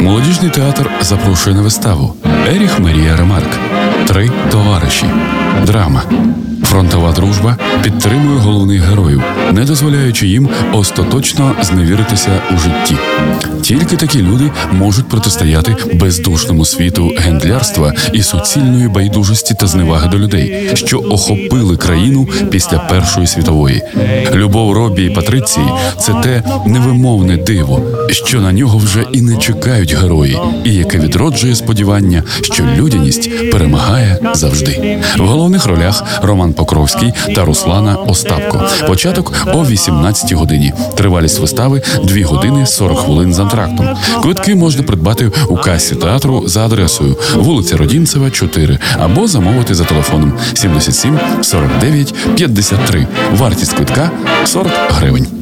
Молодіжний театр запрошує на виставу Еріх Марія Ремарк. Три товариші. Драма. Фронтова дружба підтримує головних героїв, не дозволяючи їм остаточно зневіритися у житті. Тільки такі люди можуть протистояти бездушному світу гендлярства і суцільної байдужості та зневаги до людей, що охопили країну після Першої світової. Любов Робі і Патриції це те невимовне диво, що на нього вже і не чекають герої, і яке відроджує сподівання, що людяність перемагає завжди. В головних ролях Роман Покровський та Руслана Остапко. Початок о 18 годині. Тривалість вистави 2 години 40 хвилин з антрактом. Квитки можна придбати у касі театру за адресою вулиця Родінцева, 4 або замовити за телефоном 77 49 53. Вартість квитка 40 гривень.